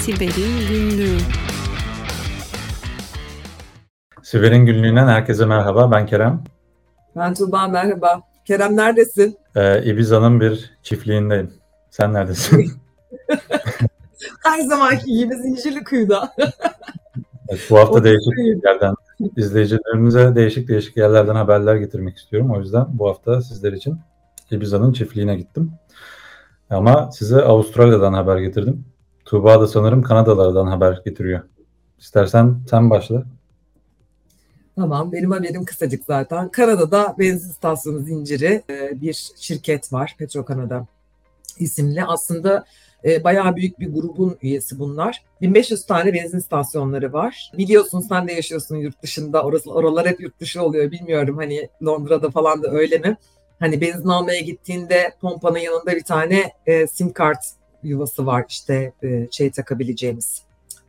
Siber'in Günlüğü Siber'in Günlüğü'nden herkese merhaba. Ben Kerem. Ben Tuğba merhaba. Kerem neredesin? Ee, Ibiza'nın bir çiftliğindeyim. Sen neredesin? Her zamanki gibi Zincirli Kuyu'da. evet, bu hafta değişik yerden izleyicilerimize değişik değişik yerlerden haberler getirmek istiyorum. O yüzden bu hafta sizler için Ibiza'nın çiftliğine gittim. Ama size Avustralya'dan haber getirdim. Tuğba da sanırım Kanadalardan haber getiriyor. İstersen sen başla. Tamam benim haberim kısacık zaten. Kanada'da benzin istasyonu zinciri e, bir şirket var Petro-Kanada isimli. Aslında e, bayağı büyük bir grubun üyesi bunlar. 1500 tane benzin istasyonları var. Biliyorsun sen de yaşıyorsun yurt dışında. Orası, oralar hep yurt dışı oluyor. Bilmiyorum hani Londra'da falan da öyle mi? Hani benzin almaya gittiğinde pompanın yanında bir tane e, sim kart yuvası var. İşte e, şey takabileceğimiz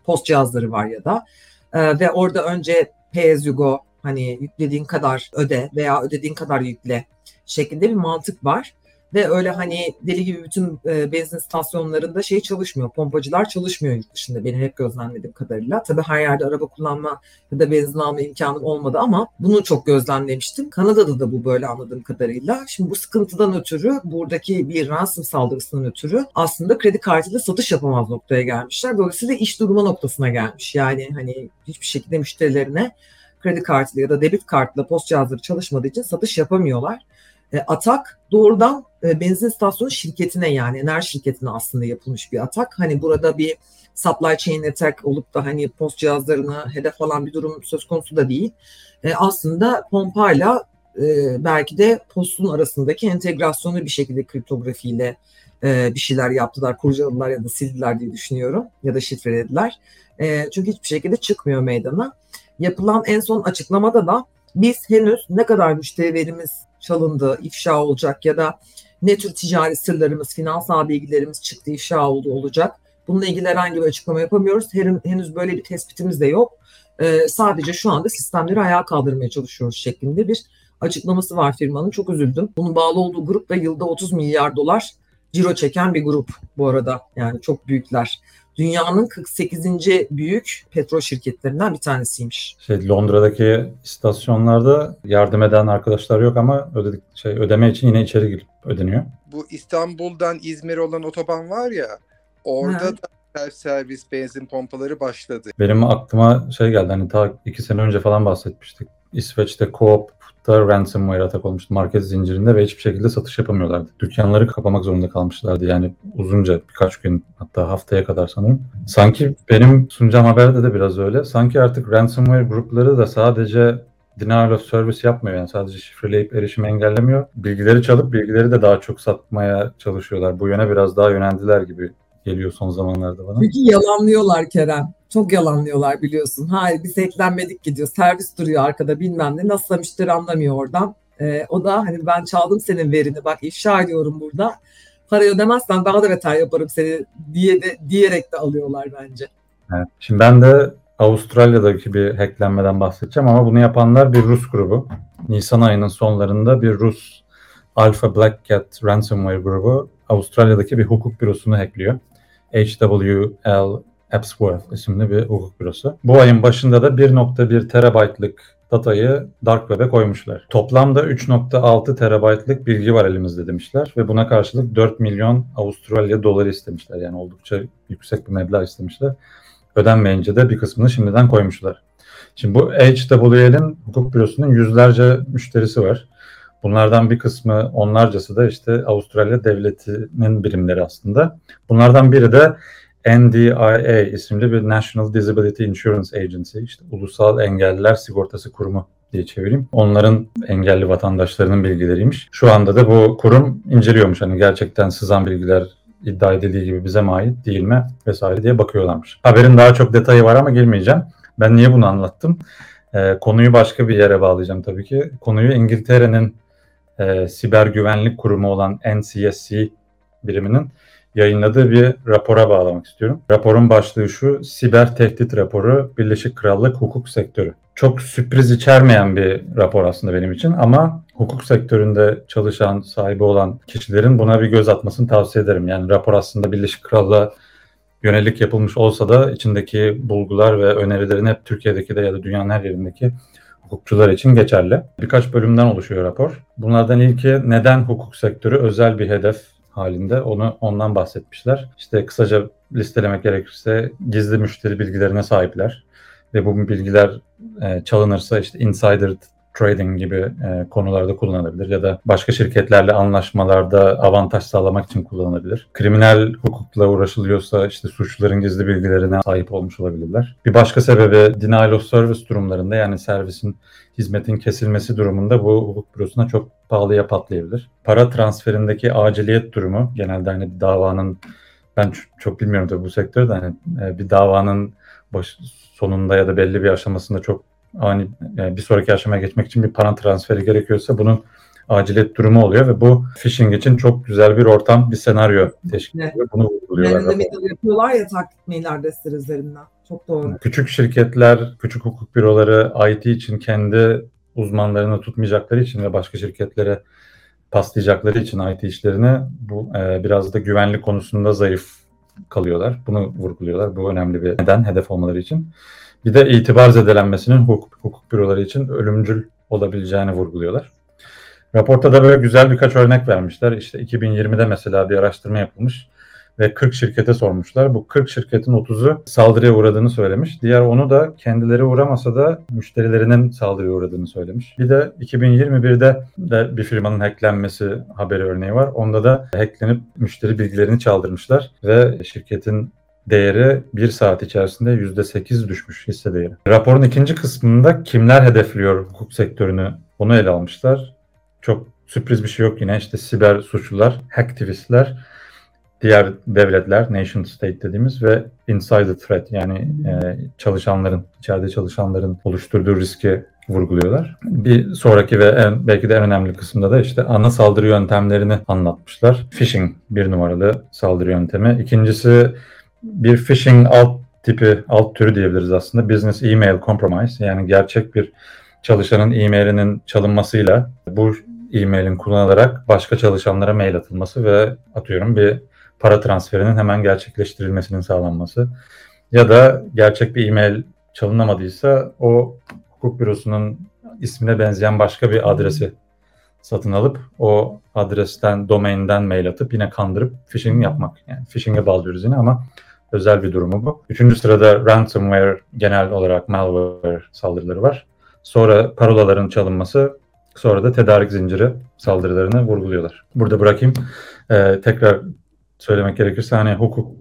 post cihazları var ya da. E, ve orada önce pay as you go hani yüklediğin kadar öde veya ödediğin kadar yükle şeklinde bir mantık var. Ve öyle hani deli gibi bütün e, benzin istasyonlarında şey çalışmıyor. Pompacılar çalışmıyor yurt dışında benim hep gözlemlediğim kadarıyla. Tabii her yerde araba kullanma ya da benzin alma imkanım olmadı ama bunu çok gözlemlemiştim. Kanada'da da bu böyle anladığım kadarıyla. Şimdi bu sıkıntıdan ötürü buradaki bir ransom saldırısından ötürü aslında kredi kartıyla satış yapamaz noktaya gelmişler. Dolayısıyla iş durma noktasına gelmiş. Yani hani hiçbir şekilde müşterilerine kredi kartıyla ya da debit kartla post cihazları çalışmadığı için satış yapamıyorlar. E, atak doğrudan e, benzin istasyonu şirketine yani enerji şirketine aslında yapılmış bir atak. Hani burada bir supply chain attack olup da hani post cihazlarını hedef alan bir durum söz konusu da değil. E, aslında pompayla belki de postun arasındaki entegrasyonu bir şekilde kriptografiyle bir şeyler yaptılar, kurcaladılar ya da sildiler diye düşünüyorum ya da şifrelediler. Çünkü hiçbir şekilde çıkmıyor meydana. Yapılan en son açıklamada da biz henüz ne kadar müşteri verimiz çalındı, ifşa olacak ya da ne tür ticari sırlarımız, finansal bilgilerimiz çıktı, ifşa oldu olacak. Bununla ilgili herhangi bir açıklama yapamıyoruz. Henüz böyle bir tespitimiz de yok. Ee, sadece şu anda sistemleri ayağa kaldırmaya çalışıyoruz şeklinde bir açıklaması var firmanın. Çok üzüldüm. Bunun bağlı olduğu grup da yılda 30 milyar dolar ciro çeken bir grup bu arada. Yani çok büyükler dünyanın 48. büyük petrol şirketlerinden bir tanesiymiş. Şey Londra'daki istasyonlarda yardım eden arkadaşlar yok ama ödedik şey ödeme için yine içeri girip ödeniyor. Bu İstanbul'dan İzmir olan otoban var ya orada ha. da self servis benzin pompaları başladı. Benim aklıma şey geldi hani ta iki sene önce falan bahsetmiştik. İsveç'te Coop da ransomware atak olmuştu market zincirinde ve hiçbir şekilde satış yapamıyorlardı. Dükkanları kapamak zorunda kalmışlardı yani uzunca birkaç gün hatta haftaya kadar sanırım. Sanki benim sunacağım haberde de biraz öyle. Sanki artık ransomware grupları da sadece denial of service yapmıyor yani sadece şifreleyip erişimi engellemiyor. Bilgileri çalıp bilgileri de daha çok satmaya çalışıyorlar. Bu yöne biraz daha yöneldiler gibi geliyor son zamanlarda bana. Peki yalanlıyorlar Kerem. Çok yalanlıyorlar biliyorsun. Hayır biz eklenmedik gidiyor. Servis duruyor arkada bilmem ne. Nasıl müşteri anlamıyor oradan. Ee, o da hani ben çaldım senin verini bak ifşa ediyorum burada. Parayı ödemezsen daha da beter yaparım seni diye de, diyerek de alıyorlar bence. Evet. Şimdi ben de Avustralya'daki bir hacklenmeden bahsedeceğim ama bunu yapanlar bir Rus grubu. Nisan ayının sonlarında bir Rus Alpha Black Cat ransomware grubu Avustralya'daki bir hukuk bürosunu hackliyor. HWL Epsworth isimli bir hukuk bürosu. Bu ayın başında da 1.1 terabaytlık datayı Dark Web'e koymuşlar. Toplamda 3.6 terabaytlık bilgi var elimizde demişler ve buna karşılık 4 milyon Avustralya doları istemişler. Yani oldukça yüksek bir meblağ istemişler. Ödenmeyince de bir kısmını şimdiden koymuşlar. Şimdi bu HWL'in hukuk bürosunun yüzlerce müşterisi var. Bunlardan bir kısmı onlarcası da işte Avustralya devletinin birimleri aslında. Bunlardan biri de NDIA isimli bir National Disability Insurance Agency, işte Ulusal Engelliler Sigortası Kurumu diye çevireyim. Onların engelli vatandaşlarının bilgileriymiş. Şu anda da bu kurum inceliyormuş. Hani gerçekten sızan bilgiler iddia edildiği gibi bize mi ait değil mi vesaire diye bakıyorlarmış. Haberin daha çok detayı var ama girmeyeceğim. Ben niye bunu anlattım? Ee, konuyu başka bir yere bağlayacağım tabii ki. Konuyu İngiltere'nin e, siber güvenlik kurumu olan NCSC biriminin yayınladığı bir rapora bağlamak istiyorum. Raporun başlığı şu, siber tehdit raporu Birleşik Krallık hukuk sektörü. Çok sürpriz içermeyen bir rapor aslında benim için ama hukuk sektöründe çalışan, sahibi olan kişilerin buna bir göz atmasını tavsiye ederim. Yani rapor aslında Birleşik Krallık'a yönelik yapılmış olsa da içindeki bulgular ve önerilerin hep Türkiye'deki de ya da dünyanın her yerindeki hukukçular için geçerli. Birkaç bölümden oluşuyor rapor. Bunlardan ilki neden hukuk sektörü özel bir hedef halinde onu ondan bahsetmişler. İşte kısaca listelemek gerekirse gizli müşteri bilgilerine sahipler ve bu bilgiler e, çalınırsa işte insider trading gibi e, konularda kullanılabilir ya da başka şirketlerle anlaşmalarda avantaj sağlamak için kullanılabilir. Kriminal hukukla uğraşılıyorsa işte suçluların gizli bilgilerine sahip olmuş olabilirler. Bir başka sebebi denial of service durumlarında yani servisin hizmetin kesilmesi durumunda bu hukuk bürosuna çok pahalıya patlayabilir. Para transferindeki aciliyet durumu genelde hani bir davanın ben çok bilmiyorum tabii bu sektörde hani e, bir davanın baş, sonunda ya da belli bir aşamasında çok ani yani bir sonraki aşamaya geçmek için bir para transferi gerekiyorsa bunun aciliyet durumu oluyor ve bu phishing için çok güzel bir ortam, bir senaryo teşkil ediyor. Evet. Bunu vurguluyorlar. Yani yapıyorlar ya taklit mail adresleri üzerinden. Çok doğru. Küçük şirketler, küçük hukuk büroları IT için kendi uzmanlarını tutmayacakları için ve başka şirketlere paslayacakları için IT işlerini bu e, biraz da güvenlik konusunda zayıf kalıyorlar. Bunu vurguluyorlar. Bu önemli bir neden hedef olmaları için. Bir de itibar zedelenmesinin hukuk, hukuk büroları için ölümcül olabileceğini vurguluyorlar. Raporta da böyle güzel birkaç örnek vermişler. İşte 2020'de mesela bir araştırma yapılmış ve 40 şirkete sormuşlar. Bu 40 şirketin 30'u saldırıya uğradığını söylemiş. Diğer onu da kendileri uğramasa da müşterilerinin saldırıya uğradığını söylemiş. Bir de 2021'de de bir firmanın hacklenmesi haberi örneği var. Onda da hacklenip müşteri bilgilerini çaldırmışlar ve şirketin değeri bir saat içerisinde %8 düşmüş hisse değeri. Raporun ikinci kısmında kimler hedefliyor hukuk sektörünü onu ele almışlar. Çok sürpriz bir şey yok yine işte siber suçlular, hacktivistler, diğer devletler, nation state dediğimiz ve insider threat yani e, çalışanların, içeride çalışanların oluşturduğu riski vurguluyorlar. Bir sonraki ve en, belki de en önemli kısımda da işte ana saldırı yöntemlerini anlatmışlar. Phishing bir numaralı saldırı yöntemi. İkincisi bir phishing alt tipi, alt türü diyebiliriz aslında. Business email compromise yani gerçek bir çalışanın e-mailinin çalınmasıyla bu e-mailin kullanılarak başka çalışanlara mail atılması ve atıyorum bir para transferinin hemen gerçekleştirilmesinin sağlanması. Ya da gerçek bir e-mail çalınamadıysa o hukuk bürosunun ismine benzeyen başka bir adresi satın alıp o adresten, domainden mail atıp yine kandırıp phishing yapmak. Yani phishing'e bağlıyoruz yine ama özel bir durumu bu. Üçüncü sırada ransomware genel olarak malware saldırıları var. Sonra parolaların çalınması, sonra da tedarik zinciri saldırılarını vurguluyorlar. Burada bırakayım. Ee, tekrar söylemek gerekirse hani hukuk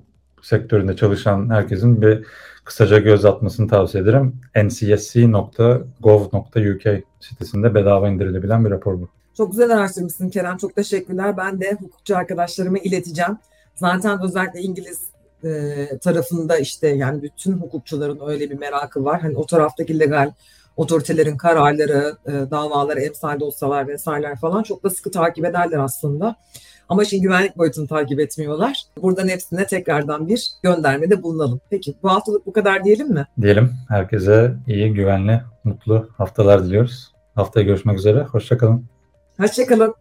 sektöründe çalışan herkesin bir kısaca göz atmasını tavsiye ederim. ncsc.gov.uk sitesinde bedava indirilebilen bir rapor bu. Çok güzel araştırmışsın Kerem. Çok teşekkürler. Ben de hukukçu arkadaşlarıma ileteceğim. Zaten özellikle İngiliz e, tarafında işte yani bütün hukukçuların öyle bir merakı var. Hani o taraftaki legal otoritelerin kararları, e, davaları, emsal dosyalar vesaireler falan çok da sıkı takip ederler aslında. Ama şimdi güvenlik boyutunu takip etmiyorlar. Buradan hepsine tekrardan bir göndermede bulunalım. Peki bu haftalık bu kadar diyelim mi? Diyelim. Herkese iyi, güvenli, mutlu haftalar diliyoruz. Haftaya görüşmek üzere. Hoşçakalın. Hoşçakalın.